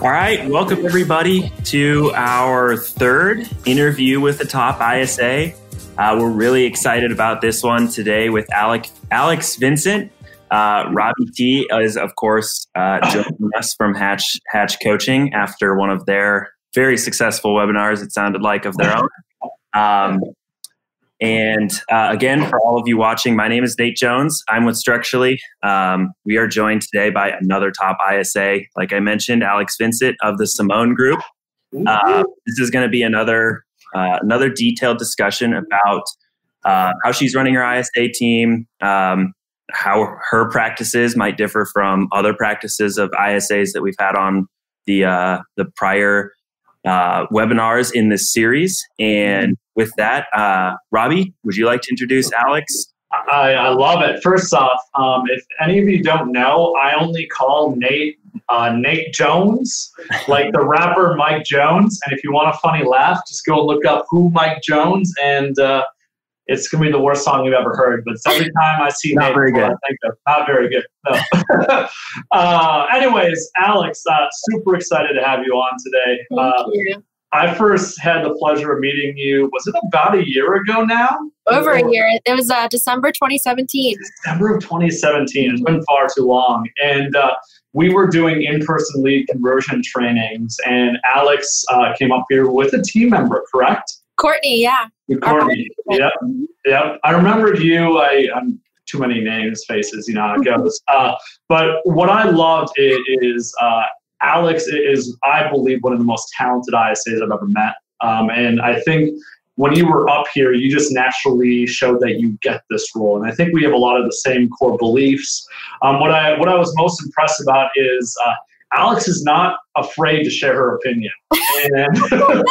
All right, welcome everybody to our third interview with the top ISA. Uh, we're really excited about this one today with Alec, Alex Vincent. Uh, Robbie T is, of course, uh, joining us from Hatch Hatch Coaching after one of their very successful webinars. It sounded like of their own. Um, and uh, again, for all of you watching, my name is Nate Jones. I'm with Structurally. Um, we are joined today by another top ISA, like I mentioned, Alex Vincent of the Simone Group. Uh, this is going to be another uh, another detailed discussion about uh, how she's running her ISA team, um, how her practices might differ from other practices of ISAs that we've had on the uh, the prior uh, webinars in this series. And with that, uh, Robbie, would you like to introduce Alex? I, I love it. First off, um, if any of you don't know, I only call Nate uh, Nate Jones, like the rapper Mike Jones. And if you want a funny laugh, just go look up who Mike Jones, and uh, it's gonna be the worst song you've ever heard. But every time I see not Nate, very good. I think of, not very good. No. uh, anyways, Alex, uh, super excited to have you on today. Thank Uh, you. I first had the pleasure of meeting you. Was it about a year ago now? Over a year. It was uh, December 2017. December of 2017. It's been far too long. And uh, we were doing in person lead conversion trainings, and Alex uh, came up here with a team member, correct? Courtney, yeah. With Courtney. Yep. Yep. I remembered you. I, I'm too many names, faces, you know how it goes. Uh, but what I loved is, is uh, Alex is, I believe, one of the most talented ISAs I've ever met. Um, and I think when you were up here, you just naturally showed that you get this role. And I think we have a lot of the same core beliefs. Um, what I what I was most impressed about is uh, Alex is not afraid to share her opinion. And uh,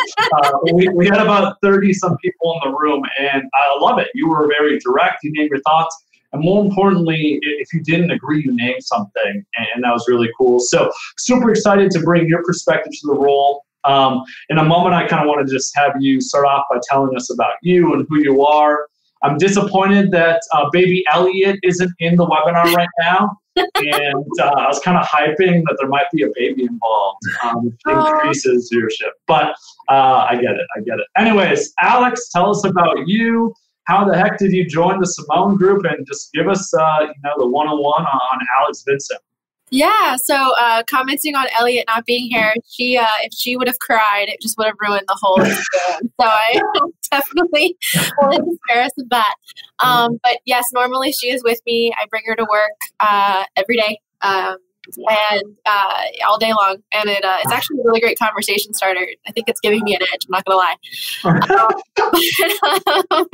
we, we had about 30 some people in the room, and I love it. You were very direct, you named your thoughts. And more importantly, if you didn't agree, you named something, and that was really cool. So, super excited to bring your perspective to the role. Um, in a moment, I kind of want to just have you start off by telling us about you and who you are. I'm disappointed that uh, baby Elliot isn't in the webinar right now. And uh, I was kind of hyping that there might be a baby involved, um, increases viewership. But uh, I get it. I get it. Anyways, Alex, tell us about you. How the heck did you join the Simone Group? And just give us, uh, you know, the one-on-one on Alex Vincent. Yeah, so uh, commenting on Elliot not being here, she uh, if she would have cried, it just would have ruined the whole so I definitely wanted to spare us of that. Um, but yes, normally she is with me. I bring her to work uh, every day. Um, and uh, all day long, and it, uh, it's actually a really great conversation starter. I think it's giving me an edge. I'm not gonna lie. Um,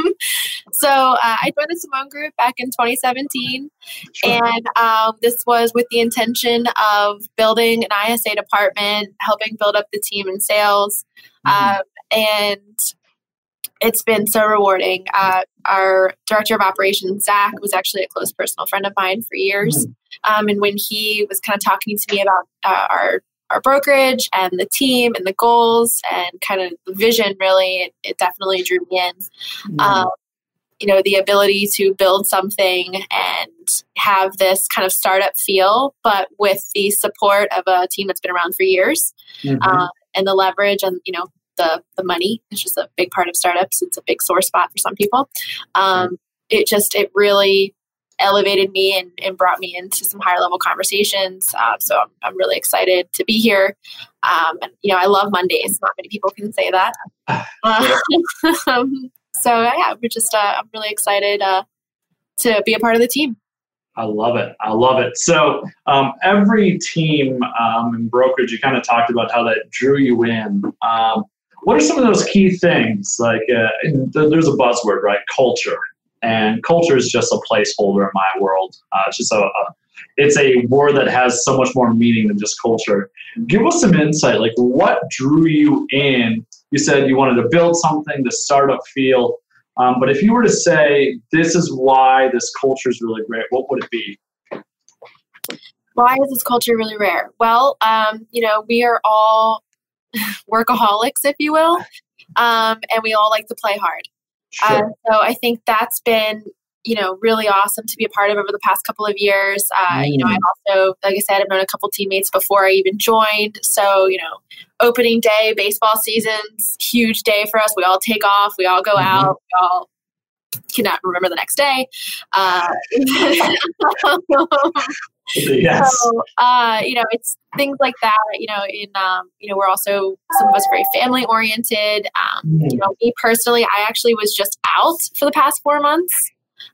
so uh, I joined the Simone Group back in 2017, and um, this was with the intention of building an ISA department, helping build up the team in sales, Mhm. um, and it's been so rewarding. Uh, our director of operations, Zach, was actually a close personal friend of mine for years, um, and when he was kind of talking to me about uh, our our brokerage and the team and the goals and kind of the vision, really, it, it definitely drew me in um, you know the ability to build something and have this kind of startup feel but with the support of a team that's been around for years Mhm. uh, and the leverage and you know the the money. Is just a big part of startups. It's a big sore spot for some people. Um, it just it really elevated me and, and brought me into some higher level conversations. Uh, so I'm, I'm really excited to be here. Um, and you know i love mondays. Not many people can say that. Uh, um, so yeah we're just uh, i'm really excited uh, to be a part of the team. I love it. I love it. So um, every team um, in brokerage, you kind of talked about how that drew you in. Um, what are some of those key things? Like uh, there's a buzzword, right? Culture, and culture is just a placeholder in my world. Uh, it's just a, a it's a word that has so much more meaning than just culture. Give us some insight. Like what drew you in? You said you wanted to build something, the startup feel. Um, but if you were to say this is why this culture is really great, what would it be? why is this culture really rare well um, you know we are all workaholics if you will um, and we all like to play hard Sure. Uh, so I think that's been you know, really awesome to be a part of over the past couple of years. Uh, mm. You know, I also, like I said, I've known a couple teammates before I even joined. So, you know, opening day, baseball season's huge day for us. We all take off, we all go mm-hmm. out, we all cannot remember the next day. Uh, yes. So, uh, you know, it's things like that. You know, in um, you know, we're also some of us very family oriented. Um, mm. You know, me personally, I actually was just out for the past four months.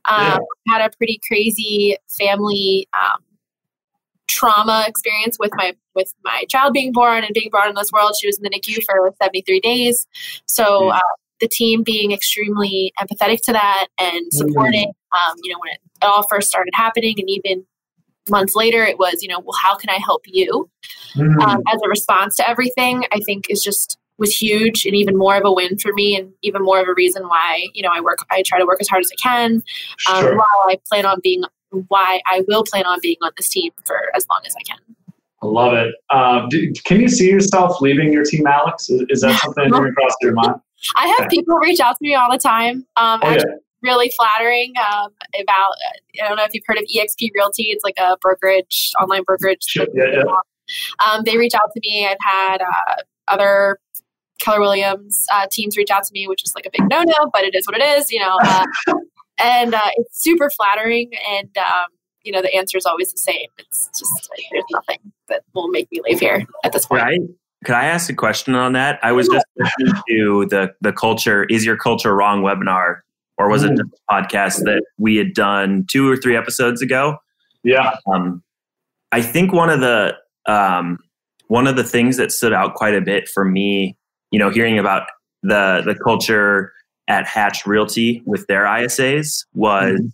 Um, yeah. Had a pretty crazy family um, trauma experience with my with my child being born and being brought in this world. She was in the NICU for 73 days. So uh, the team being extremely empathetic to that and supporting. Mm-hmm. Um, you know, when it all first started happening, and even months later, it was, you know, well, how can I help you? Mm-hmm. Um, as a response to everything, I think is just was huge and even more of a win for me and even more of a reason why you know I work I try to work as hard as I can um, sure. while I plan on being why I will plan on being on this team for as long as I can. I love it. Uh, do, can you see yourself leaving your team, Alex? Is, is that something that across your mind? I have okay. people reach out to me all the time. Um, oh, yeah. Really flattering um, about. I don't know if you've heard of EXP Realty. It's like a brokerage, online brokerage. Sure. Yeah, yeah. Um, they reach out to me. I've had uh, other Keller Williams uh, teams reach out to me, which is like a big no no, but it is what it is, you know. Uh, and uh, it's super flattering, and um, you know the answer is always the same. It's just like, there's nothing that will make me leave here at this point. Right. Could I ask a question on that? I was just listening to the the culture is your culture wrong webinar, or was it just a podcast that we had done two or three episodes ago? Yeah. Um, I think one of the um, one of the things that stood out quite a bit for me you know, hearing about the the culture at Hatch Realty with their ISAs was, mm-hmm.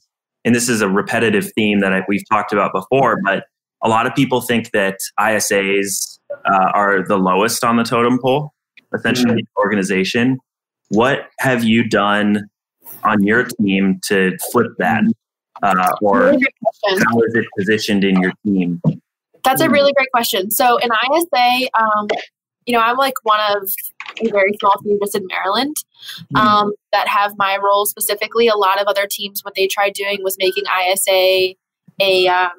and this is a repetitive theme that I, we've talked about before, but a lot of people think that ISAs uh, are the lowest on the totem pole, essentially, mm-hmm. organization. What have you done on your team to flip that? Uh, or how is it positioned in your team? That's a really great question. So, in ISA, um, you know, I'm like one of a very small team just in Maryland mm-hmm. um, that have my role specifically. A lot of other teams, what they tried doing was making ISA a um,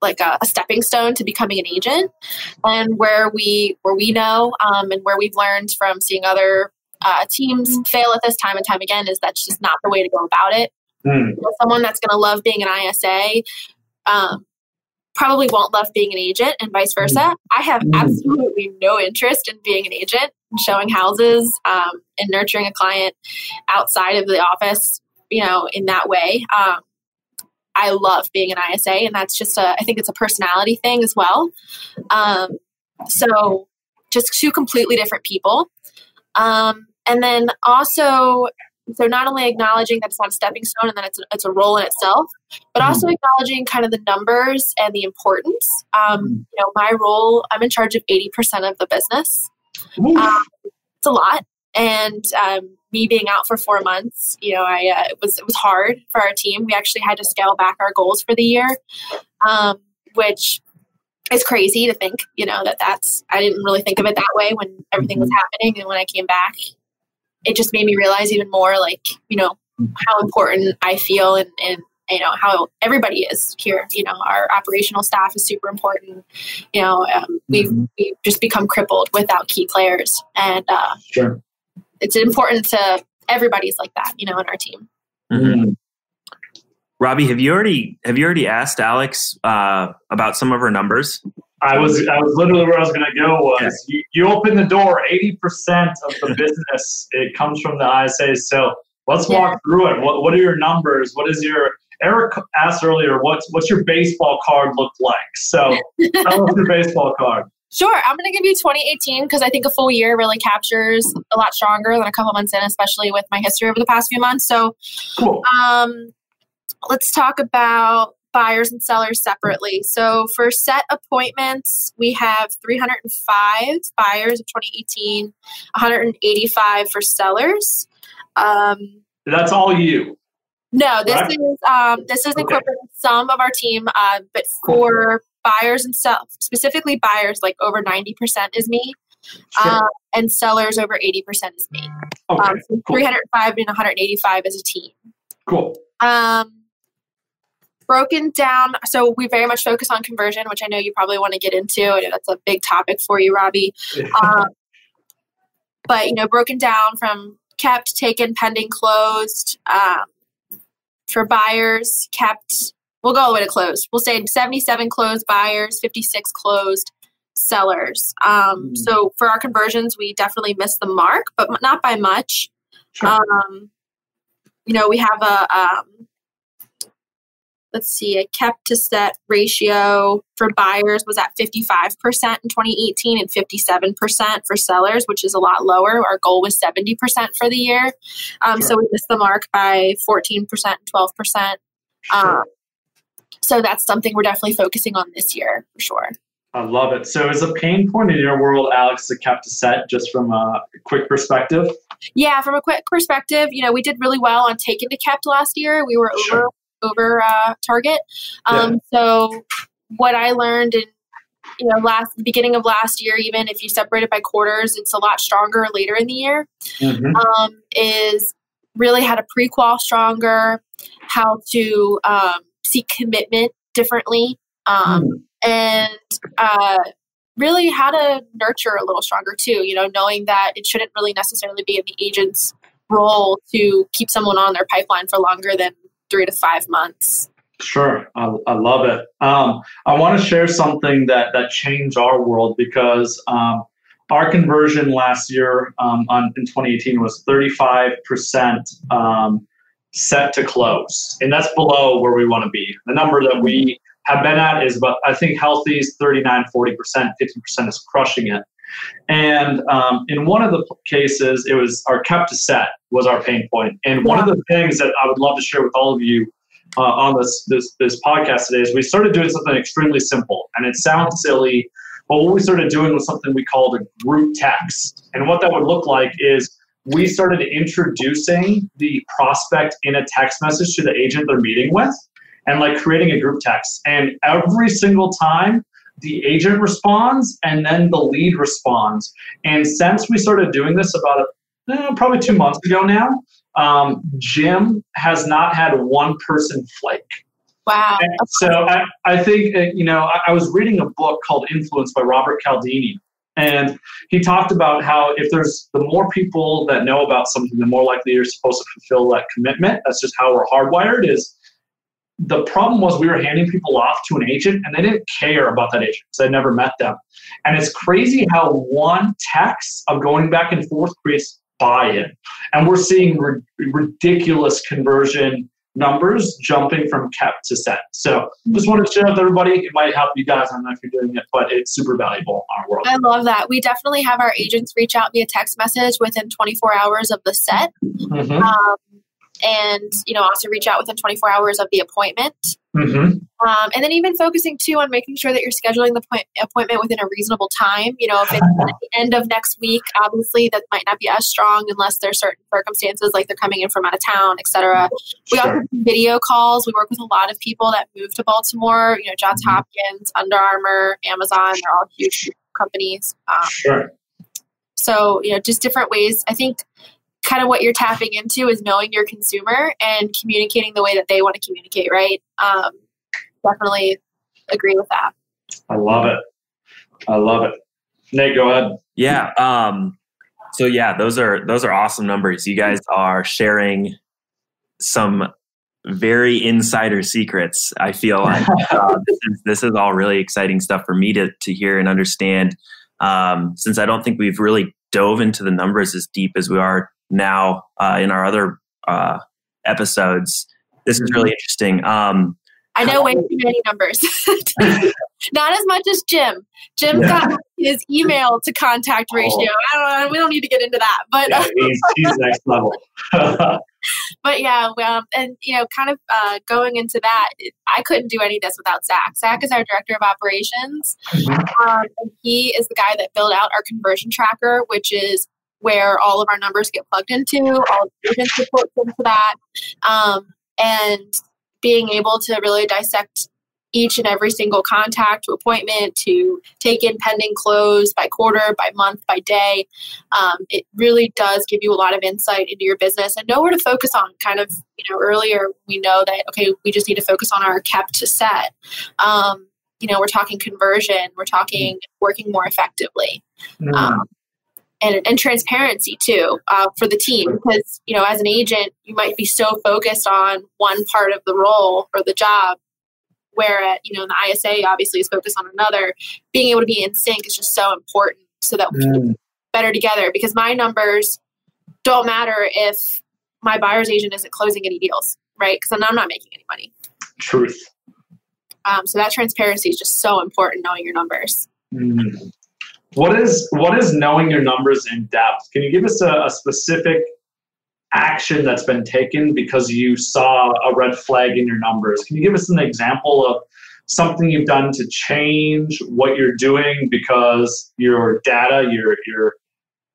like a, a, stepping stone to becoming an agent. And where we where we know um, and where we've learned from seeing other uh, teams fail at this time and time again is that's just not the way to go about it. Mm. You know, someone that's going to love being an ISA. Um, probably won't love being an agent and vice versa. Mm. I have mm. absolutely no interest in being an agent and showing houses um, and nurturing a client outside of the office, you know, in that way. Um, I love being an ISA, and that's just a, I think it's a personality thing as well. Um, so just two completely different people. Um, and then also so not only acknowledging that it's not a stepping stone and that it's a, it's a role in itself, but mm also acknowledging kind of the numbers and the importance. Um, mm You know, my role, I'm in charge of 80% of the business. Um, it's a lot. And um, me being out for four months, you know, I uh, it was it was hard for our team. We actually had to scale back our goals for the year, um, which is crazy to think. You know that that's I didn't really think of it that way when everything was mm-hmm. happening, and when I came back, it just made me realize even more like you know how important i feel and, and you know how everybody is here you know our operational staff is super important you know um, we've, mm-hmm. we've just become crippled without key players and uh, sure. it's important to everybody's like that you know in our team mm-hmm. robbie have you already have you already asked alex uh, about some of her numbers I was I was literally where I was going to go was you, you open the door. Eighty percent of the business it comes from the ISA. So let's yeah. walk through it. What what are your numbers? What is your Eric asked earlier? What's what's your baseball card look like? So tell us your baseball card. Sure, I'm going to give you 2018 because I think a full year really captures a lot stronger than a couple months in, especially with my history over the past few months. So, cool. um, let's talk about buyers and sellers separately. So for set appointments, we have 305 buyers of 2018, 185 for sellers. Um, That's all you. No, this right? is um, this is incorporating okay. some of our team, uh, but for cool. buyers and sell specifically buyers, like over 90% is me. Sure. Uh, and sellers over 80% is me. Okay. Um, so cool. 305 and 185 as a team. Cool. Um, broken down. So we very much focus on conversion, which I know you probably want to get into. and that's a big topic for you, Robbie. Um, but you know, broken down from kept, taken, pending, closed. Um, for buyers, kept. We'll go all the way to closed. We'll say 77 closed buyers, 56 closed sellers. Um, mm. So for our conversions, we definitely missed the mark, but not by much. Sure. Um, you know, we have a um, let's see, a kept to set ratio for buyers was at 55% in 2018 and 57% for sellers, which is a lot lower. Our goal was 70% for the year. Um, sure. So we missed the mark by 14% and 12%. Sure. Um, so that's something we're definitely focusing on this year for sure. I love it. So, is a pain point in your world, Alex, the kept to set, just from a quick perspective? Yeah, from a quick perspective, you know, we did really well on taking to kept last year. We were sure. Over uh, target. Um, yeah. So what I learned in you know last the beginning of last year, even if you separate it by quarters, it's a lot stronger later in the year. Mm-hmm. Um, is really how to pre-qual stronger, how to um, seek commitment differently, um, mm. and uh, really how to nurture a little stronger too. You know, knowing that it shouldn't really necessarily be in the agent's role to keep someone on their pipeline for longer than three to five months. Sure, I, I love it. Um, I want to share something that that changed our world because um, our conversion last year um, on, in 2018 was 35 percent um, set to close, and that's below where we want to be. The number that we have been at is about I think healthy is 39, 40 percent, 50 percent is crushing it. And um, in one of the cases, it was our kept to set was our pain point. And one of the things that I would love to share with all of you uh, on this, this this podcast today is we started doing something extremely simple, and it sounds silly, but what we started doing was something we called a group text. And what that would look like is we started introducing the prospect in a text message to the agent they're meeting with and like creating a group text. And every single time the agent responds and then the lead responds. And since we started doing this about eh, probably two months ago now, um, Jim has not had one person flake. Wow. And so I, I think, uh, you know, I, I was reading a book called Influence by Robert Cialdini. And he talked about how if there's the more people that know about something, the more likely you're supposed to fulfill that commitment. That's just how we're hardwired. Is the problem was we were handing people off to an agent and they didn't care about that agent because I'd never met them. And it's crazy how one text of going back and forth creates buy-in. And we're seeing ri- ridiculous conversion numbers jumping from kept to set. So just wanted to share with everybody. It might help you guys. I don't know if you're doing it, but it's super valuable on our world. I love that. We definitely have our agents reach out via text message within 24 hours of the set. Mm-hmm. Um, and you know also reach out within 24 hours of the appointment. Mm-hmm. um, and then even focusing too on making sure that you're scheduling the point, appointment within a reasonable time. You know if it's at the end of next week obviously that might not be as strong unless there's certain circumstances like they're coming in from out of town etc we sure. also video calls. We work with a lot of people that move to baltimore. You know johns mm-hmm. hopkins under armour amazon they're all huge companies. Um, sure. so you know just different ways. I think kind of what you're tapping into is knowing your consumer and communicating the way that they want to communicate, right? Um, definitely agree with that. I love it. I love it. Nate, go ahead. Yeah. Um, so yeah, those are those are awesome numbers. You guys are sharing some very insider secrets. I feel like uh, this, is, this is all really exciting stuff for me to to hear and understand. Um, since I don't think we've really dove into the numbers as deep as we are now uh, in our other uh, episodes. This is really interesting. Um, I know way too many numbers. Not as much as Jim. Jim yeah. got his email to contact oh. ratio. Oh. I don't know. We don't need to get into that, but yeah, he's, he's next level. but yeah, well, and you know, kind of uh, going into that, I couldn't do any of this without Zach. Zach is our director of operations, mm-hmm. um, and he is the guy that built out our conversion tracker, which is where all of our numbers get plugged into, all the agents reports into that, um, and being able to really dissect each and every single contact to appointment to take in pending close by quarter, by month, by day. Um, it really does give you a lot of insight into your business and know where to focus on. Kind of, you know, earlier we know that, okay, we just need to focus on our kept to set. Um, you know, we're talking conversion, we're talking working more effectively. Mm. Um, and, and transparency too uh, for the team because you know as an agent you might be so focused on one part of the role or the job where at you know the isa obviously is focused on another being able to be in sync is just so important so that we mm. can better together because my numbers don't matter if my buyer's agent isn't closing any deals right because then i'm not making any money truth um, so that transparency is just so important knowing your numbers mm. What is what is knowing your numbers in depth? Can you give us a, a specific action that's been taken because you saw a red flag in your numbers? Can you give us an example of something you've done to change what you're doing because your data, your your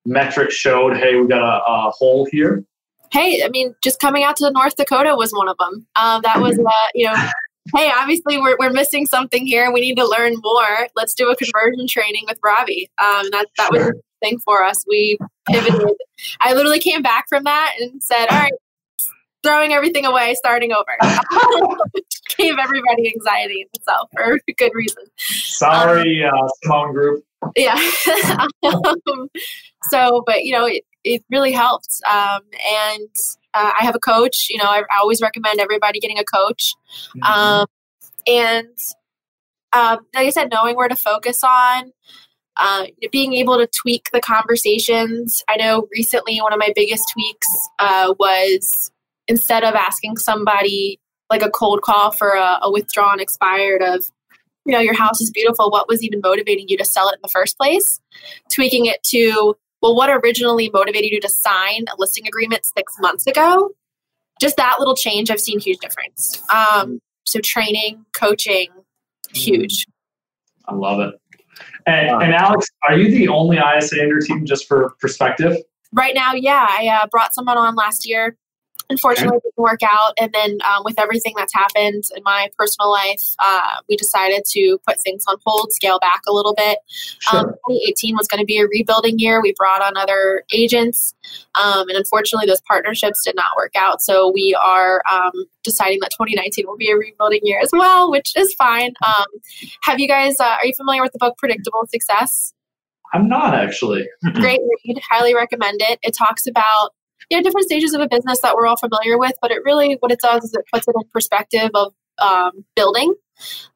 metrics showed, hey, we got a, a hole here? Hey, I mean, just coming out to North Dakota was one of them. Um, that was, uh, you know, hey, obviously we're, we're missing something here. We need to learn more. Let's do a conversion training with Robbie. Um, that, that sure. was thing for us. We pivoted. I literally came back from that and said, all right, throwing everything away, starting over. Gave everybody anxiety in itself for good reason. Sorry, um, uh, Simone Group. Yeah. um, so, but you know, it, it really helped. Um, and uh, I have a coach. You know, I, I, always recommend everybody getting a coach. Mm-hmm. Um, and um, like I said, knowing where to focus on, uh, being able to tweak the conversations. I know recently one of my biggest tweaks uh, was instead of asking somebody like a cold call for a, a withdrawn expired of you know your house is beautiful what was even motivating you to sell it in the first place tweaking it to well, what originally motivated you to sign a listing agreement six months ago? Just that little change, I've seen huge difference. Um, so training, coaching, huge. I love it. And, and, Alex, are you the only ISA in your team just for perspective? Right now, yeah. I uh, brought someone on last year unfortunately it didn't work out and then um, with everything that's happened in my personal life uh, we decided to put things on hold scale back a little bit sure. um, 2018 was going to be a rebuilding year we brought on other agents um, and unfortunately those partnerships did not work out so we are um, deciding that 2019 will be a rebuilding year as well which is fine um, have you guys uh, are you familiar with the book predictable success I'm not actually. Great read. Highly recommend it. It talks about you know different stages of a business that we're all familiar with but it really what it does is it puts it in perspective of um, building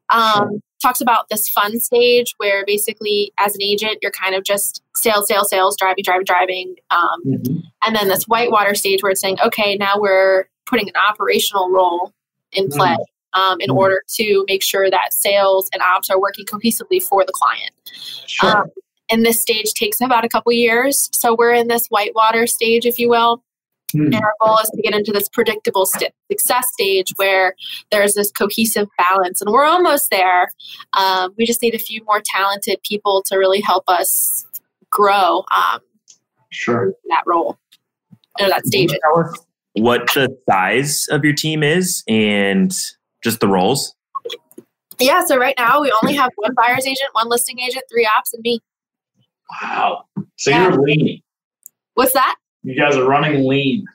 um, talks about this fun stage where basically as an agent you're kind of just sales sales sales driving driving driving um, mm-hmm. and then this whitewater stage where it's saying okay now we're putting an operational role in play mm-hmm. um, in mm-hmm. order to make sure that sales and ops are working cohesively for the client sure. Um, and this stage takes about a couple years. So we're in this whitewater stage, if you will. Mm. And our goal is to get into this predictable st- success stage where there's this cohesive balance, and we're almost there. Um, we just need a few more talented people to really help us grow. Um, sure. That role or that stage. What the size of your team is and just the roles? Yeah, so right now we only have one buyer's agent, one listing agent, three ops, and me. Wow. So yeah. you're lean. What's that? You guys are running lean.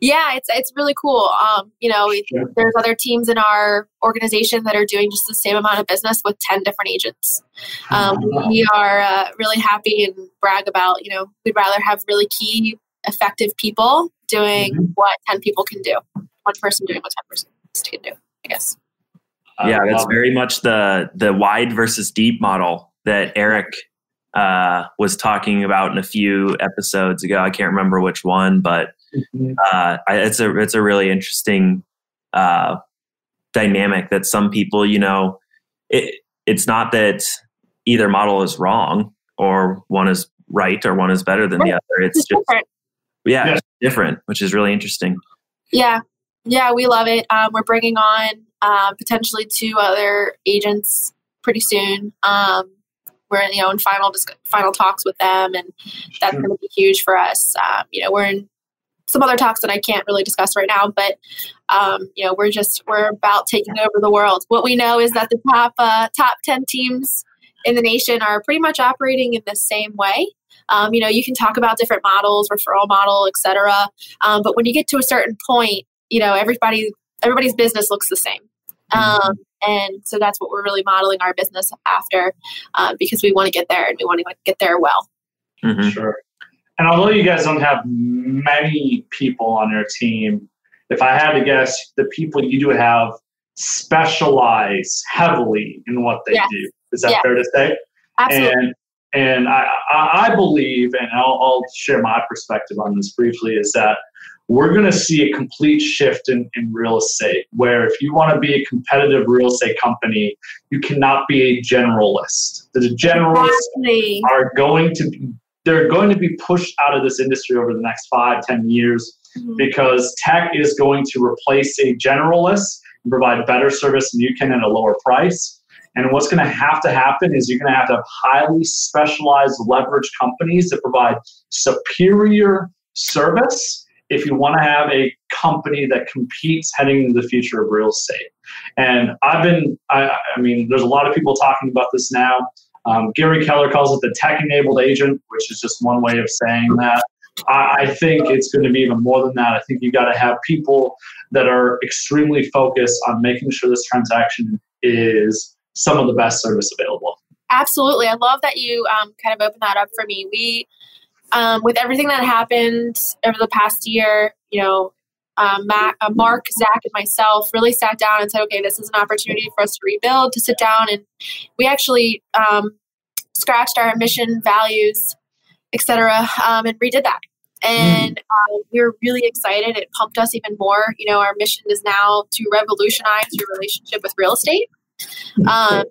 Yeah, it's it's really cool. Um, you know, sure. there's other teams in our organization that are doing just the same amount of business with ten different agents. Um, wow. We are uh, really happy and brag about. You know, we'd rather have really key, effective people doing mm-hmm. what ten people can do. One person doing what ten person can do. I guess. Yeah, that's very much the the wide versus deep model that Eric uh, was talking about in a few episodes ago. I can't remember which one, but mm-hmm. uh, it's a it's a really interesting uh, dynamic that some people, you know, it, it's not that either model is wrong or one is right or one is better than the other. It's, it's just different. yeah, yeah. Different, which is really interesting. Yeah, yeah, we love it. Um, we're bringing on uh, potentially two other agents pretty soon. Um, we're in, you know in final final talks with them, and that's going to be huge for us. Um, you know, we're in some other talks that I can't really discuss right now, but um, you know, we're just we're about taking over the world. What we know is that the top uh, top ten teams in the nation are pretty much operating in the same way. Um, you know, you can talk about different models, referral model, etc. Um, but when you get to a certain point, you know, everybody everybody's business looks the same. Mm-hmm. Um, and so that's what we're really modeling our business after uh, because we want to get there and we want to get there well. Mm-hmm. Sure. And although you guys don't have many people on your team, if I had to guess, the people you do have specialize heavily in what they yes. do. Is that fair to say? Absolutely. And and I, I believe, and I'll, I'll share my perspective on this briefly, is that we're going to see a complete shift in, in real estate where if you want to be a competitive real estate company, you cannot be a generalist. The generalists exactly. are going to be they're going to be pushed out of this industry over the next five, ten years mm-hmm. because tech is going to replace a generalist and provide better service than you can at a lower price. And what's going to have to happen is you're going to have to have highly specialized leverage companies that provide superior service if you want to have a company that competes heading into the future of real estate. And I've been, I, I mean, there's a lot of people talking about this now. Um, Gary Keller calls it the tech enabled agent, which is just one way of saying that. I, I think it's going to be even more than that. I think you've got to have people that are extremely focused on making sure this transaction is some of the best service available. Absolutely. I love that you um, kind of opened that up for me. We, um, with everything that happened over the past year, you know, um, Matt, uh, Mark, Zach, and myself really sat down and said, okay, this is an opportunity for us to rebuild, to sit down. And we actually um, scratched our mission, values, etc., um, and redid that. And uh, we were really excited. It pumped us even more. You know, our mission is now to revolutionize your relationship with real estate. Um,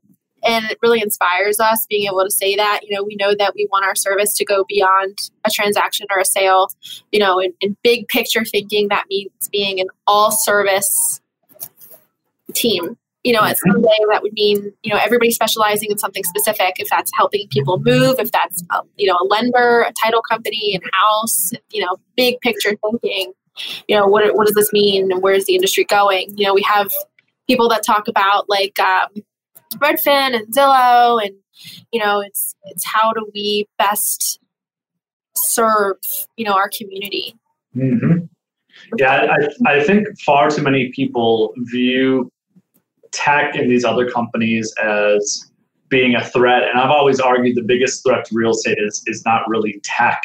and it really inspires us being able to say that you know we know that we want our service to go beyond a transaction or a sale. You know in, in big picture thinking that means being an all service team. You know at some day that would mean you know everybody specializing in something specific if that's helping people move if that's a, um, you know a lender a title company an house you know big picture thinking. You know what, what does this mean? And where's the industry going? You know we have people that talk about like um, Redfin and Zillow, and you know, it's it's how do we best serve you know our community. Mm-hmm. Yeah, I, I think far too many people view tech and these other companies as being a threat. And I've always argued the biggest threat to real estate is, is not really tech.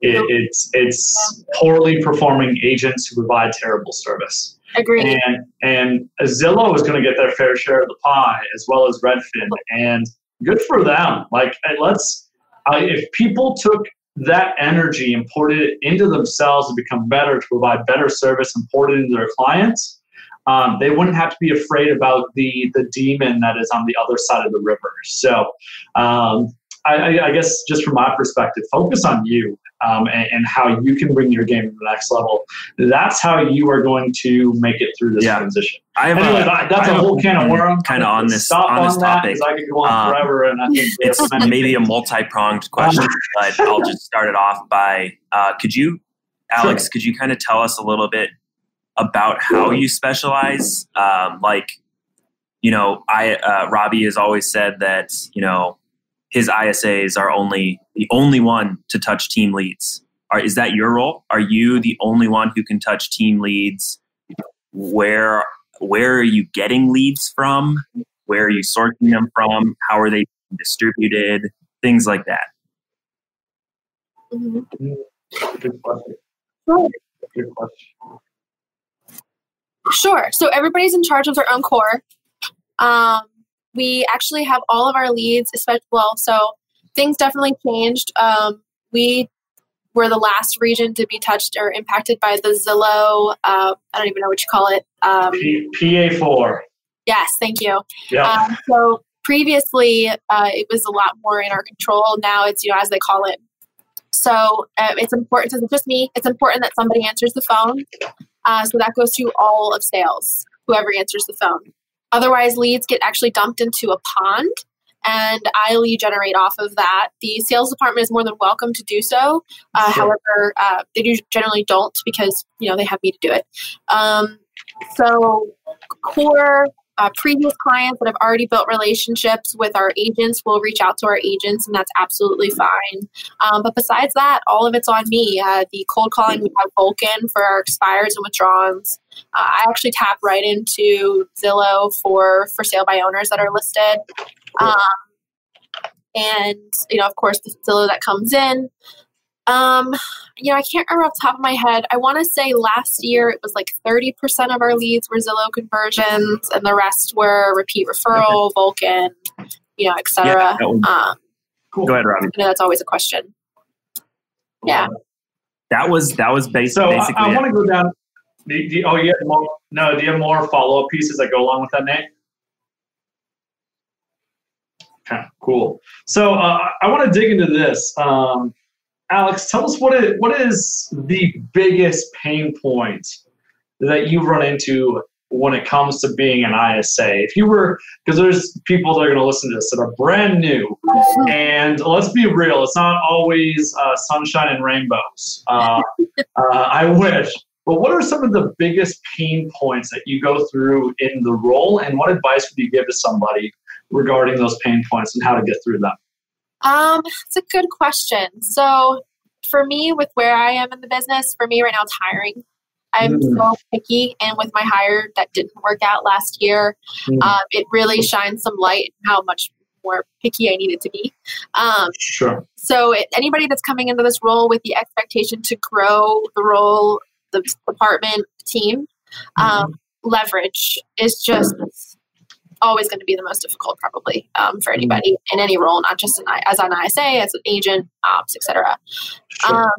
It, it's it's poorly performing agents who provide terrible service. Agreed. And and Zillow is going to get their fair share of the pie as well as Redfin, and good for them. Like let's uh, if people took that energy and poured it into themselves to become better, to provide better service and poured it into their clients, um, they wouldn't have to be afraid about the the demon that is on the other side of the river. So um, I, I, guess just from my perspective, focus on you um, and, and, how you can bring your game to the next level. That's how you are going to make it through this yeah. transition. I have anyway, a, that's I a whole can of worms. Kind of on this on this topic. I could go on um, forever, and I think it's maybe a multi-pronged question, but I'll just start it off by: uh, Could you, Alex? Sure. Could you kind of tell us a little bit about how you specialize? Um, like, you know, I uh, Robbie has always said that you know his ISAs are only the only one to touch team leads. Are, is that your role? Are you the only one who can touch team leads? Where where are you getting leads from? Where are you sourcing them from? How are they distributed? Things like that. Mm-hmm. Good question. Good question. Sure. So everybody's in charge of their own core. Um, we actually have all of our leads, especially well, so things definitely changed. Um, we were the last region to be touched or impacted by the Zillow. Uh, I don't even know what you call it. Um, PA4. Yes, thank you. Yeah. Um, so previously, uh, it was a lot more in our control. Now it's you know as they call it. So uh, it's important. It's just me. It's important that somebody answers the phone. Uh, so that goes to all of sales, whoever answers the phone. Otherwise, leads get actually dumped into a pond and I lead generate off of that. The sales department is more than welcome to do so. Uh, sure. However, uh, they do generally don't because you know they have me to do it. Um, so core uh, previous clients that have already built relationships with our agents will reach out to our agents, and that's absolutely fine. Um, but besides that, all of it's on me. Uh, the cold calling, we have Vulcan for our expires and withdrawals. Uh, I actually tap right into Zillow for for sale by owners that are listed. Um, and you know, of course, the Zillow that comes in. Um, you know, I can't remember off the top of my head. I want to say last year it was like 30% of our leads were Zillow conversions, and the rest were repeat referral, Vulcan, you know, etc. Yeah, um, cool. Go ahead, Robbie. You know, that's always a question. Yeah. That was that was basically. So basically I, I want to go down. Do, do, oh, yeah. No, do you have more follow up pieces that go along with that, Nate? Okay, cool. So uh, I want to dig into this. Um, Alex, tell us what is, what is the biggest pain point that you run into when it comes to being an ISA? If you were, because there's people that are going to listen to this that are brand new, and let's be real, it's not always uh, sunshine and rainbows. Uh, uh, I wish. But what are some of the biggest pain points that you go through in the role, and what advice would you give to somebody regarding those pain points and how to get through them? Um, it's a good question. So for me, with where I am in the business, for me right now, it's hiring. I'm mm. so picky, and with my hire that didn't work out last year, mm. um, it really shines some light on how much more picky I needed to be. Um, sure. So it, anybody that's coming into this role with the expectation to grow the role, the department, team, um, mm. leverage is just always going to be the most difficult probably um, for anybody in any role not just an, as an isa as an agent ops etc sure. um,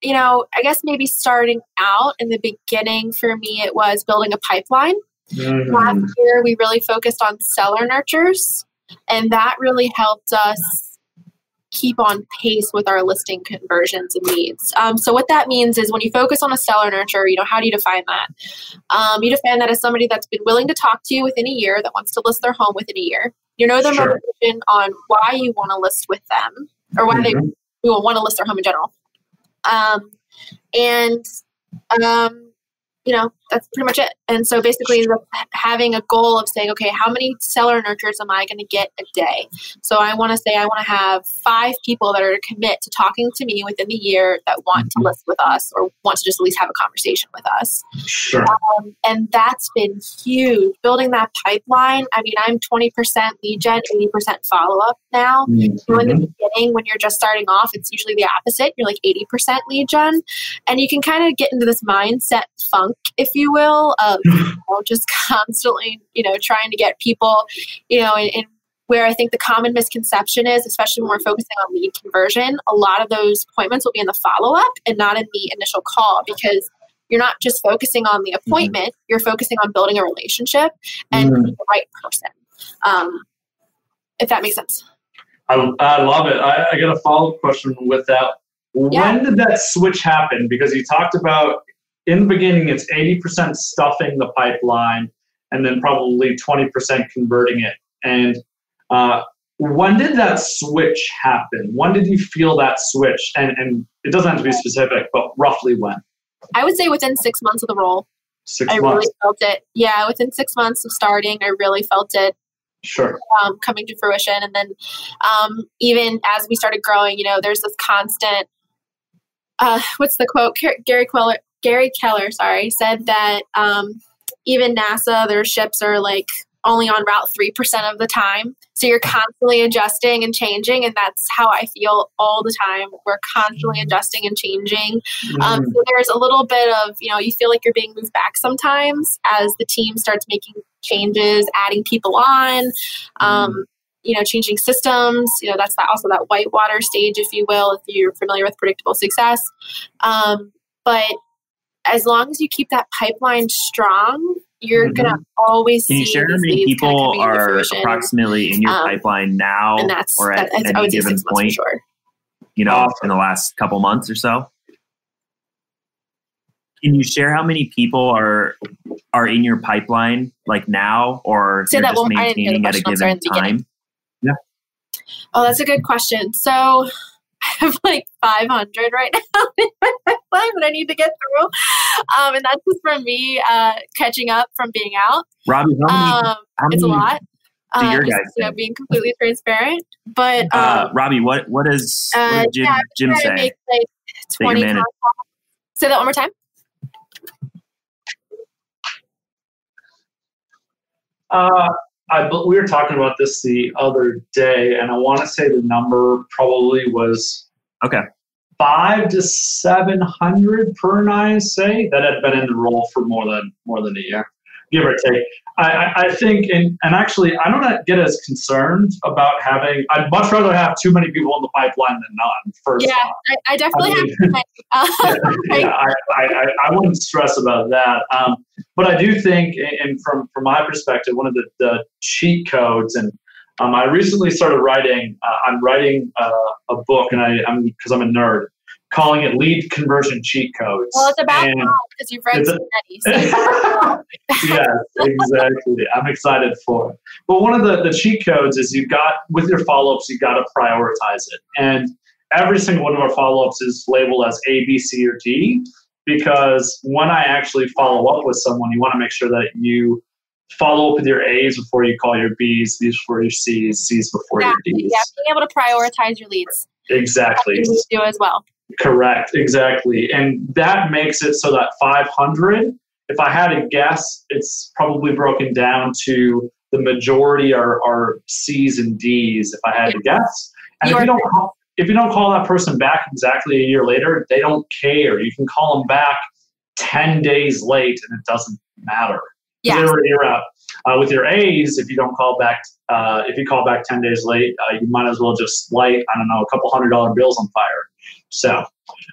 you know i guess maybe starting out in the beginning for me it was building a pipeline mm-hmm. last year we really focused on seller nurtures and that really helped us keep on pace with our listing conversions and leads. Um, so what that means is when you focus on a seller nurture, you know, how do you define that? Um, you define that as somebody that's been willing to talk to you within a year, that wants to list their home within a year. You know their sure. motivation on why you want to list with them or why mm-hmm. they want to list their home in general. Um, and um, you know, that's pretty much it. And so basically, having a goal of saying, okay, how many seller nurtures am I going to get a day? So I want to say I want to have five people that are to commit to talking to me within the year that want to mm-hmm. list with us or want to just at least have a conversation with us. Sure. Um, and that's been huge. Building that pipeline. I mean, I'm 20% lead gen, 80% follow up now. Mm-hmm. So in the beginning, when you're just starting off, it's usually the opposite. You're like 80% lead gen. And you can kind of get into this mindset funk if you will, of you know, just constantly, you know, trying to get people, you know, in, in where I think the common misconception is, especially when we're focusing on lead conversion, a lot of those appointments will be in the follow up and not in the initial call because you're not just focusing on the mm-hmm. appointment, mm-hmm. you're focusing on building a relationship and mm-hmm. the right person. Um, if that makes sense. I, I love it. I, I got a follow up question with that. When yeah. did that switch happen? Because you talked about in the beginning, it's 80% stuffing the pipeline and then probably 20% converting it. And uh, when did that switch happen? When did you feel that switch? And, and it doesn't have to be specific, but roughly when? I would say within six months of the role. Six I months. really felt it. Yeah, within six months of starting, I really felt it. Sure. Um, coming to fruition, and then um, even as we started growing, you know, there's this constant. Uh, what's the quote? Gary Queller, Gary Keller, sorry, said that um, even NASA, their ships are like only on route 3% of the time. So you're constantly adjusting and changing. And that's how I feel all the time. We're constantly adjusting and changing. Mm. Um, so there's a little bit of, you know, you feel like you're being moved back sometimes as the team starts making changes, adding people on. Um, mm. You know, changing systems. You know, that's that also that whitewater stage, if you will, if you're familiar with predictable success. Um, but as long as you keep that pipeline strong, you're mm-hmm. gonna always. Can you share how many people are approximately in your um, pipeline now, and that's, or at that, any given point? Sure. You know, in the last couple months or so. can you share how many people are are in your pipeline like now, or Say that just one- I didn't hear the maintaining at a question. I'm sorry, given in the beginning. time? Oh, that's a good question. So I have like 500 right now in my pipeline that I need to get through. Um, and that's just from me uh, catching up from being out. Robbie, how many? Um, how it's a many- lot. do your Um, just, you know, being completely transparent. But Uh, um, Robbie, what what does uh, did Jim, yeah, Jim trying to say? make like 20 managing? contacts. Say that one more time. Uh, I but we were talking about this the other day, and I want to say the number probably was Okay. Five to seven hundred per an ISA that had been in the role for more than more than a year, give or take. I, I, think, and, and actually, I don't get as concerned about having. I'd much rather have too many people in the pipeline than none. First Yeah, I, I definitely I have. mean- Uh, yeah, I, I, I, I wouldn't stress about that. Um, but I do think, and from, from my perspective, one of the, the cheat codes, and um, I recently started writing, uh, I'm writing uh, a book, and I, I'm because I'm a nerd, calling it Lead Conversion Cheat Codes. well, it's about because you've read so many. Yes, exactly. I'm excited for it. But one of the, the cheat codes is you've got, with your follow ups, you've got to prioritize it. And every single one of our follow ups is labeled as A, B, C, or D because when I actually follow up with someone, you want to make sure that you follow up with your A's before you call your B's, B's before your C's, C's before exactly. your D's. Yeah, being able to prioritize your leads. Exactly. We do as well. Correct, exactly. And that makes it so that 500, if I had to guess, it's probably broken down to the majority are, are C's and D's, if I had to guess. And if you, don't call, if you don't call that person back exactly a year later, they don't care. You can call them back 10 days late and it doesn't matter. Yeah. You're, you're. Uh, with your A's, if you don't call back, uh, if you call back 10 days late, uh, you might as well just light, I don't know, a couple hundred dollar bills on fire. So,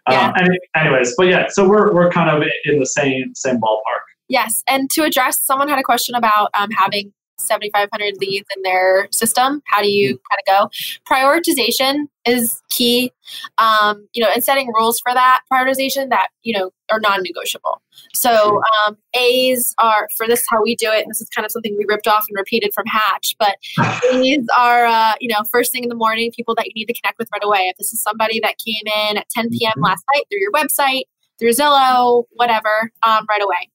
Yeah. um, any, anyways, but yeah, so we're, we're kind of in the same, same ballpark. Yes, and to address, someone had a question about um, having 7,500 leads in their system. How do you kind of go? Prioritization is key. Um, you know, and setting rules for that prioritization that you know are non-negotiable. So um, A's are for this how we do it. And this is kind of something we ripped off and repeated from Hatch. But A's are uh, you know first thing in the morning, people that you need to connect with right away. If this is somebody that came in at 10 p.m. Mhm. last night through your website, through Zillow, whatever, um, right away.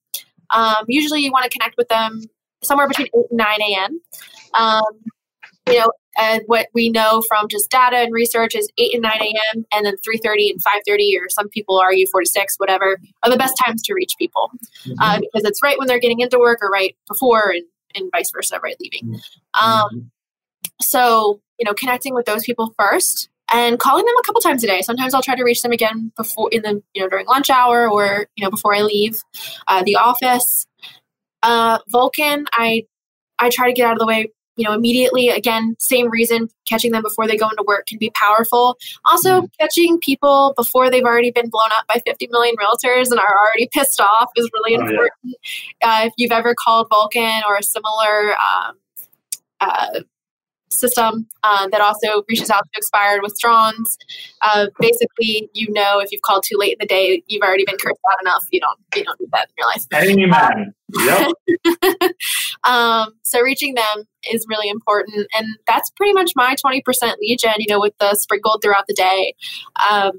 Um, usually, you want to connect with them somewhere between 8 and 9 a.m. Um, you know, and what we know from just data and research is 8 and 9 a.m. and then 3.30 and 5.30 or some people argue 4 to 6, whatever, are the best times to reach people uh, because it's right when they're getting into work or right before and, and vice versa, right leaving. Um, so, you know, connecting with those people first and calling them a couple times a day. Sometimes I'll try to reach them again before in the, you know, during lunch hour or, you know, before I leave uh, the office. Uh, Vulcan, I, I try to get out of the way, you know, immediately. Again, same reason, catching them before they go into work can be powerful. Also, catching people before they've already been blown up by 50 million realtors and are already pissed off is really Oh, yeah. important. Uh, if you've ever called Vulcan or a similar um, uh, system uh, that also reaches out to expired withdrawns. Uh, basically, you know if you've called too late in the day, you've already been cursed out enough. You don't you don't do that in your life. Amen. Yep. um, so reaching them is really important, and that's pretty much my twenty percent lead gen. You know, with the sprinkled throughout the day. Um,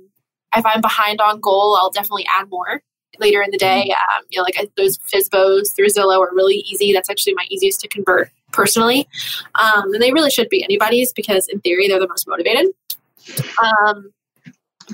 if I'm behind on goal, I'll definitely add more later in the day. Um, you know, like I, those FSBOs through Zillow are really easy. That's actually my easiest to convert personally, um, and they really should be anybody's because in theory they're the most motivated. Um,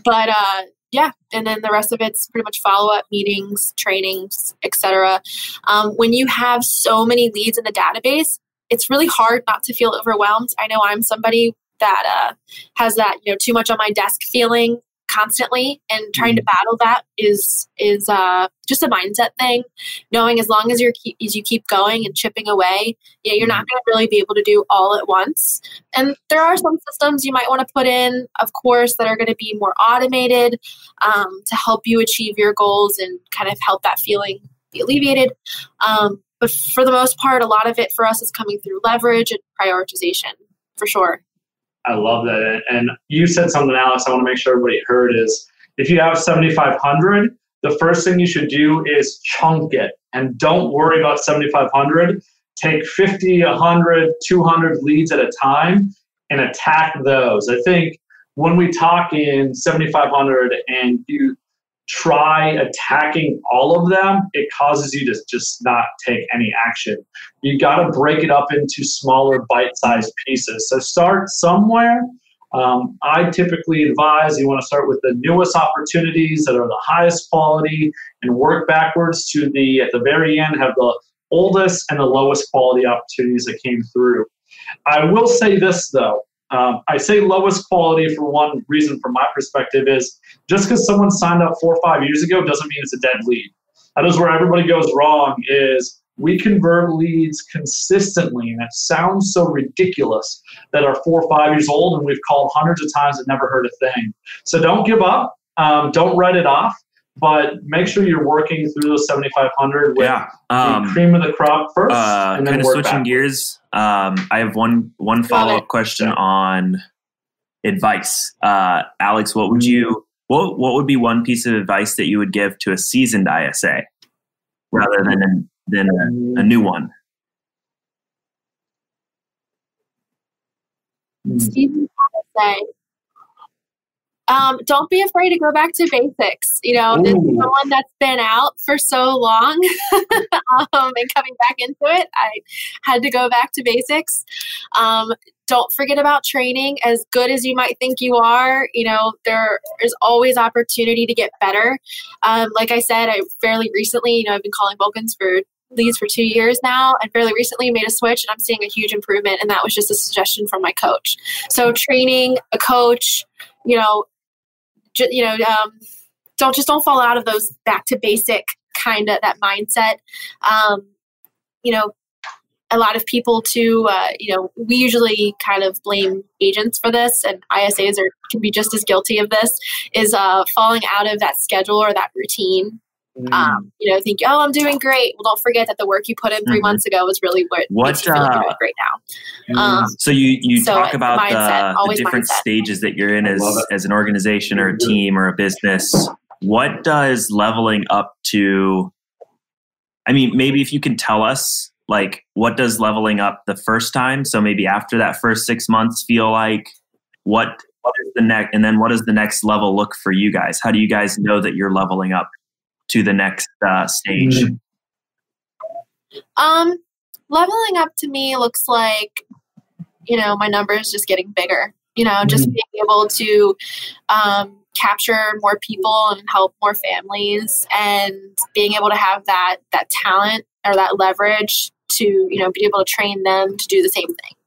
but uh, yeah, and then the rest of it's pretty much follow up meetings, trainings, etc. Um, when you have so many leads in the database, it's really hard not to feel overwhelmed. I know I'm somebody that uh, has that you know too much on my desk feeling constantly and trying to battle that is is uh, just a mindset thing. Knowing as long as you're keep, as you keep going and chipping away yeah you're not going to really be able to do all at once. And there are some systems you might want to put in of course that are going to be more automated um, to help you achieve your goals and kind of help that feeling be alleviated. Um, but for the most part a lot of it for us is coming through leverage and prioritization for sure I love that. And you said something, Alex, I want to make sure everybody heard is if you have 7,500, the first thing you should do is chunk it and don't worry about 7,500. Take 50, 100, 200 leads at a time and attack those. I think when we talk in 7,500 and you try attacking all of them, it causes you to just not take any action. You got to break it up into smaller bite sized pieces. So start somewhere. Um, I typically advise you want to start with the newest opportunities that are the highest quality and work backwards to the, at the very end, have the oldest and the lowest quality opportunities that came through. I will say this though um, I say lowest quality for one reason, from my perspective, is just because someone signed up four or five years ago doesn't mean it's a dead lead. That is where everybody goes wrong. Is we convert leads consistently, and it sounds so ridiculous that are four or five years old and we've called hundreds of times and never heard a thing. So don't give up. Um, don't write it off but make sure you're working through those 7500 with yeah. um, the cream of the crop first uh, and then kind of switching back. gears um, i have one one follow-up question on advice uh, alex what would you mm-hmm. What, what would be one piece of advice that you would give to a seasoned isa rather than a, than a, a new one seasoned isa um, don't be afraid to go back to basics. You know, this is someone that's been out for so long um, and coming back into it, I had to go back to basics. Um, don't forget about training. As good as you might think you are, you know, there is always opportunity to get better. Um, like I said, I fairly recently, you know, I've been calling Vulcans for leads for two years now and fairly recently made a switch and i'm seeing a huge improvement and that was just a suggestion from my coach so training a coach you know you know, um, don't just don't fall out of those back to basic kind of that mindset. Um, you know, a lot of people too, uh, you know, we usually kind of blame agents for this, and ISAs are can be just as guilty of this. Is uh, falling out of that schedule or that routine Mm. Um, you know, think, oh, I'm doing great. Well, don't forget that the work you put in 3 mm-hmm. months ago was really what, what you feel uh, great now. Mm. Um, so you you so talk about mindset, the, the, different mindset. stages that you're in as as an organization or a team or a business. What does leveling up to? I mean, maybe if you can tell us, like, what does leveling up the first time? So maybe after that first six months, feel like what what is the next, and then what does the next level look for you guys? How do you guys know that you're leveling up? to the next uh, stage? Mm-hmm. Um, leveling up to me looks like, you know, my numbers just getting bigger. You know, just mm-hmm. being able to um, capture more people and help more families, and being able to have that that talent or that leverage to you know be able to train them to do the same thing.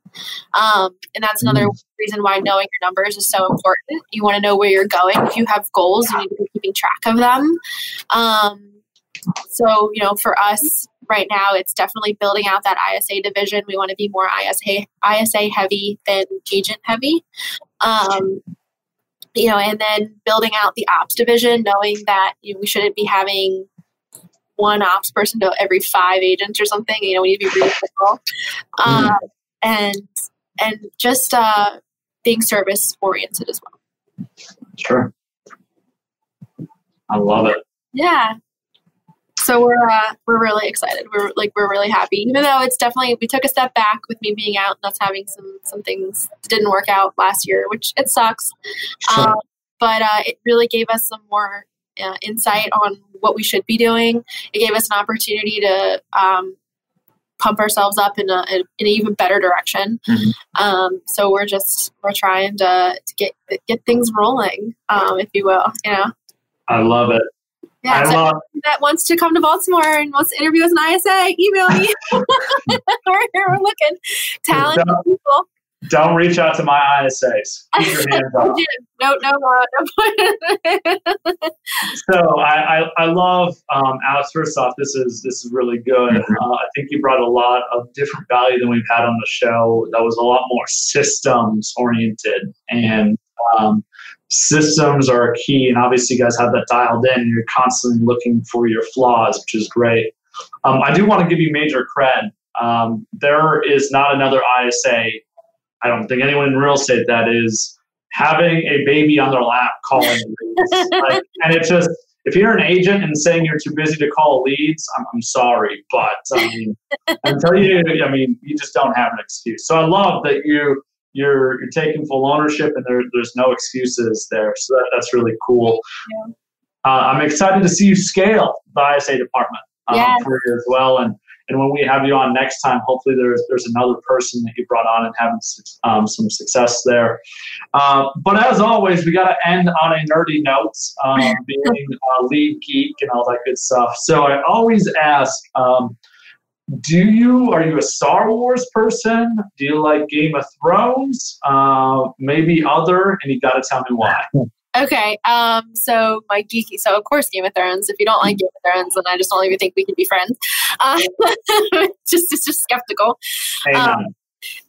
Um, and that's another mm. reason why knowing your numbers is so important. You want to know where you're going. If you have goals, you need to be keeping track of them. Um, so, you know, for us right now, it's definitely building out that ISA division. We want to be more ISA ISA heavy than agent heavy. Um, you know, and then building out the ops division, knowing that you know, we shouldn't be having one ops person to every five agents or something. You know, we need to be reasonable. Um, mm and and just uh, being service oriented as well. Sure. I love it. Yeah. So we're uh, we're really excited. We're like we're really happy, even though it's definitely we took a step back with me being out and us having some some things that didn't work out last year, which it sucks. Sure. Um, but uh, it really gave us some more uh, insight on what we should be doing. It gave us an opportunity to um, pump ourselves up in a in an even better direction. Mm-hmm. Um, so we're just we're trying to, to get get things rolling, um, if you will. You know. I love it. Yeah, I so love- that wants to come to Baltimore and wants to interview as an ISA, email me. we're, we're looking talented people. Don't reach out to my ISAs. Keep your hands off. no, no, no. so I, I, I love um, Alex. First off, this is this is really good. Mm-hmm. Uh, I think you brought a lot of different value than we've had on the show. That was a lot more systems oriented, and um, systems are key. And obviously, you guys have that dialed in. You're constantly looking for your flaws, which is great. Um, I do want to give you major cred. Um, there is not another ISA I don't think anyone in real estate that is having a baby on their lap calling like, and it's just if you're an agent and saying you're too busy to call leads, I'm, I'm sorry, but I mean, until you, I mean, you just don't have an excuse. So I love that you you're you're taking full ownership and there, there's no excuses there. So that, that's really cool. Yeah. Uh, I'm excited to see you scale the ISA department um, yes. for you as well. And and when we have you on next time, hopefully there's there's another person that you brought on and having um, some success there. Uh, but as always, we got to end on a nerdy note, um, being a lead geek and all that good stuff. So I always ask. Um, do you are you a Star Wars person? Do you like Game of Thrones? Uh, maybe other, and you got to tell me why. Okay, um, so my geeky, so of course Game of Thrones. If you don't like Game of Thrones, then I just don't even think we can be friends. Uh, just, it's just skeptical. Um,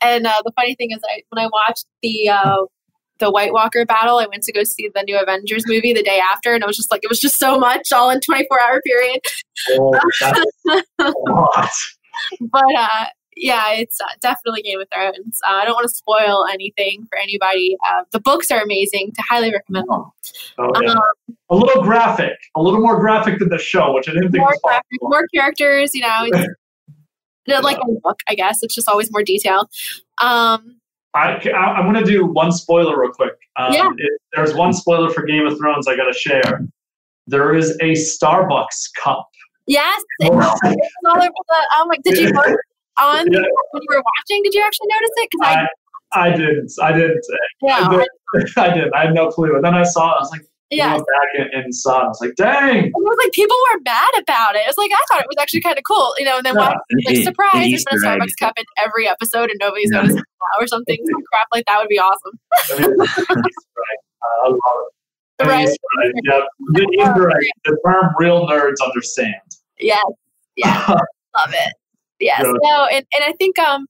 and uh, the funny thing is, I when I watched the uh, the White Walker battle, I went to go see the new Avengers movie the day after, and it was just like it was just so much all in twenty four hour period. Oh, but uh, yeah, it's uh, definitely Game of Thrones. Uh, I don't want to spoil anything for anybody. Uh, the books are amazing. To highly recommend them. Oh, yeah. um, a little graphic, a little more graphic than the show, which I didn't think more was graphic, More characters, you know. like a book, I guess. It's just always more detail. Um, I, I, am going to do one spoiler real quick. Um, yeah. It, there's one spoiler for Game of Thrones I got to share. There is a Starbucks cup. Yes. It's, it's all over the, oh my, did you on yeah. when you were watching? Did you actually notice it? Because I, I, I, didn't. I didn't. Yeah, I, did, I didn't. I had no clue. And then I saw it. I was like, yeah. back and, and, saw it. I was like, dang. it was like people were mad about it. It was like I thought it was actually kind of cool, you know. And then yeah. like surprise, there's been a Starbucks cup in every episode, and nobody's yeah. noticed or something. Some crap like that would be awesome. I, mean, right. Uh, I love it. Right. right. Yep. The, right. the term real nerds understand. Yes. Yeah. love it. Yes. No, and, and I think um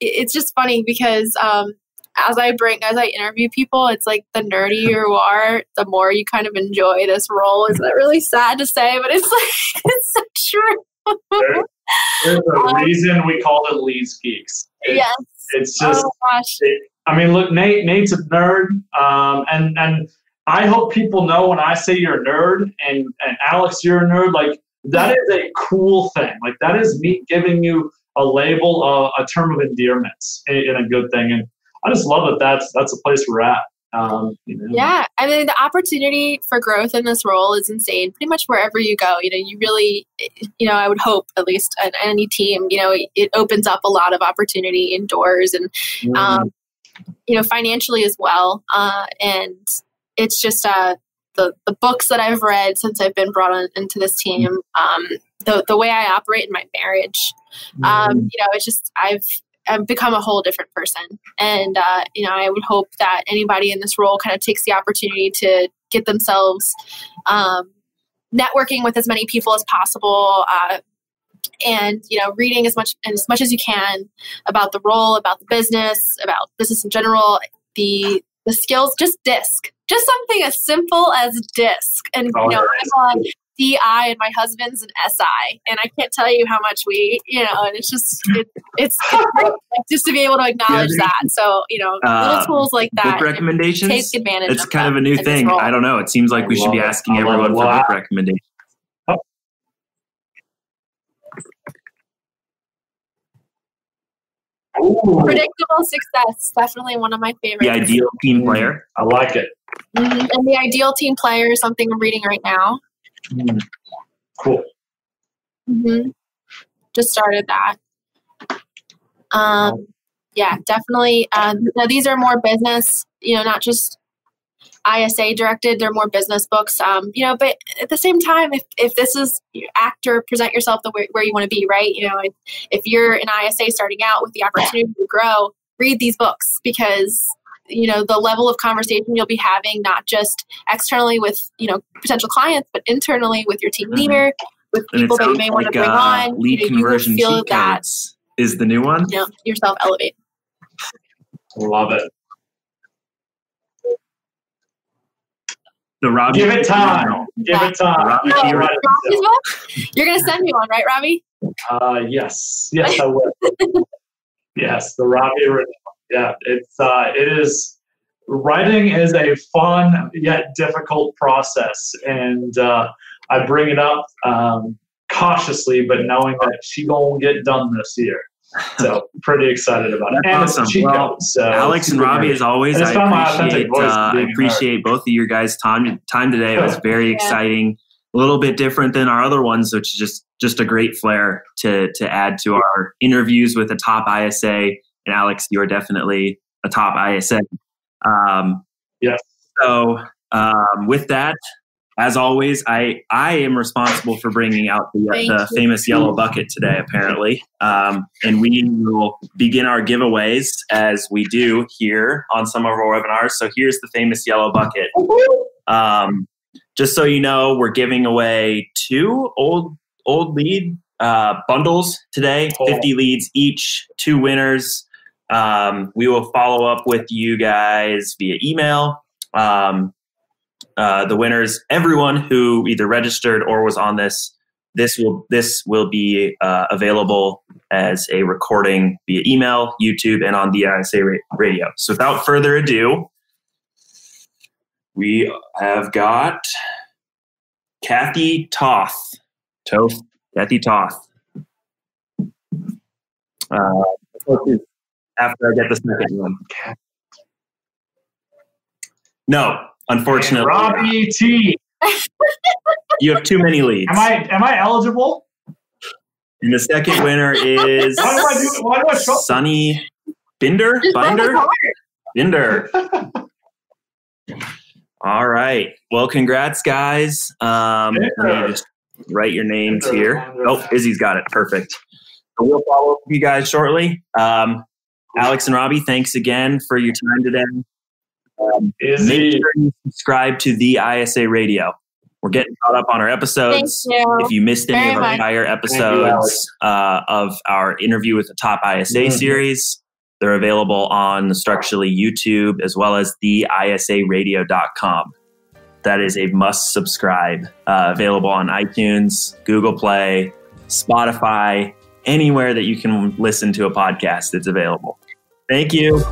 it's just funny because um as I bring as I interview people, it's like the nerdier you are, the more you kind of enjoy this role. Is that really sad to say? But it's like it's so true. there, there's a um, reason we call it Leads Geeks. It, yes. It's just oh, it, I mean, look, Nate Nate's a nerd. Um and and I hope people know when I say you're a nerd and, and Alex, you're a nerd, like that is a cool thing. Like that is me giving you a label, uh, a term of endearment in, a good thing. And I just love that that's, that's a place we're at. Um, you know. Yeah, I mean the opportunity for growth in this role is insane. Pretty much wherever you go, you know, you really, you know, I would hope at least at any team, you know, it, opens up a lot of opportunity indoors and, mm. um, you know, financially as well. Uh, and it's just uh, the, the books that I've read since I've been brought on, into this team, um, the, the way I operate in my marriage, um, you know, it's just, I've, I've become a whole different person. And, uh, you know, I would hope that anybody in this role kind of takes the opportunity to get themselves um, networking with as many people as possible. Uh, and you know reading as much as much as you can about the role about the business about business in general the the skills just disc just something as simple as disc. And oh, you know, I'm on DI and my husband's an SI, and I can't tell you how much we, you know, and it's just it, it's, like, just to be able to acknowledge yeah, that. So you know, uh, little tools like that. Book recommendations. Take advantage. It's kind of a new thing. I don't know. It seems like we should be asking everyone for book recommendations. Ooh. Predictable success, definitely one of my favorites. The ideal team player. I like it. Mm-hmm. And the ideal team player is something I'm reading right now. Mm. Cool. Mm-hmm. Just started that. Um, yeah, definitely. Uh, now these are more business, you know, not just ISA directed. They're more business books, um, you know. But at the same time, if, if this is actor, present yourself the way, where you want to be, right? You know, if, if you're an ISA starting out with the opportunity to grow, read these books because you know the level of conversation you'll be having not just externally with you know potential clients but internally with your team mm-hmm. leader with people that you may like, want to bring uh, on lead you know, conversion you feel that is the new one you know, yourself elevate love it the Robbie. Give it time. Give it time. Robbie, no, You're going to send me one, right, Robbie? Uh, yes. Yes, I will. yes, the Robbie original. Yeah, it's uh, it is writing is a fun yet difficult process, and uh, I bring it up um, cautiously, but knowing that she gonna get done this year. So pretty excited about it. And awesome. Well, so Alex and Robbie, as always, I appreciate, uh, I appreciate both of your guys' time time today. It was very yeah. exciting, a little bit different than our other ones, which is just just a great flair to to add to our interviews with a top ISA. And Alex, you are definitely a top ISA. Um, yes. So um, with that, as always, I I am responsible for bringing out the, the famous yellow bucket today, apparently, um, and we will begin our giveaways as we do here on some of our webinars. So here's the famous yellow bucket. Um, just so you know, we're giving away two old old lead uh, bundles today, 50 leads each, two winners. Um, we will follow up with you guys via email. Um, uh, the winners, everyone who either registered or was on this, this will this will be uh, available as a recording via email, YouTube, and on the ISA radio. So, without further ado, we have got Kathy Toth. Toth. Kathy Toth. Uh, after I get the second one. No, unfortunately. And Robbie T. you have too many leads. Am I am I eligible? And the second winner is why do I do, why do I Sunny Binder? Binder? Binder. All right. Well, congrats, guys. Um, just write your names here. Oh, Izzy's got it. Perfect. So we'll follow up with you guys shortly. Um, Alex and Robbie, thanks again for your time today. Um, make sure you subscribe to the ISA Radio. We're getting caught up on our episodes. You. If you missed any Very of our much. prior episodes you, uh, of our interview with the Top ISA mm-hmm. series, they're available on Structurely YouTube as well as the ISARadio.com. That is a must subscribe. Uh, available on iTunes, Google Play, Spotify, anywhere that you can listen to a podcast, it's available. Thank you.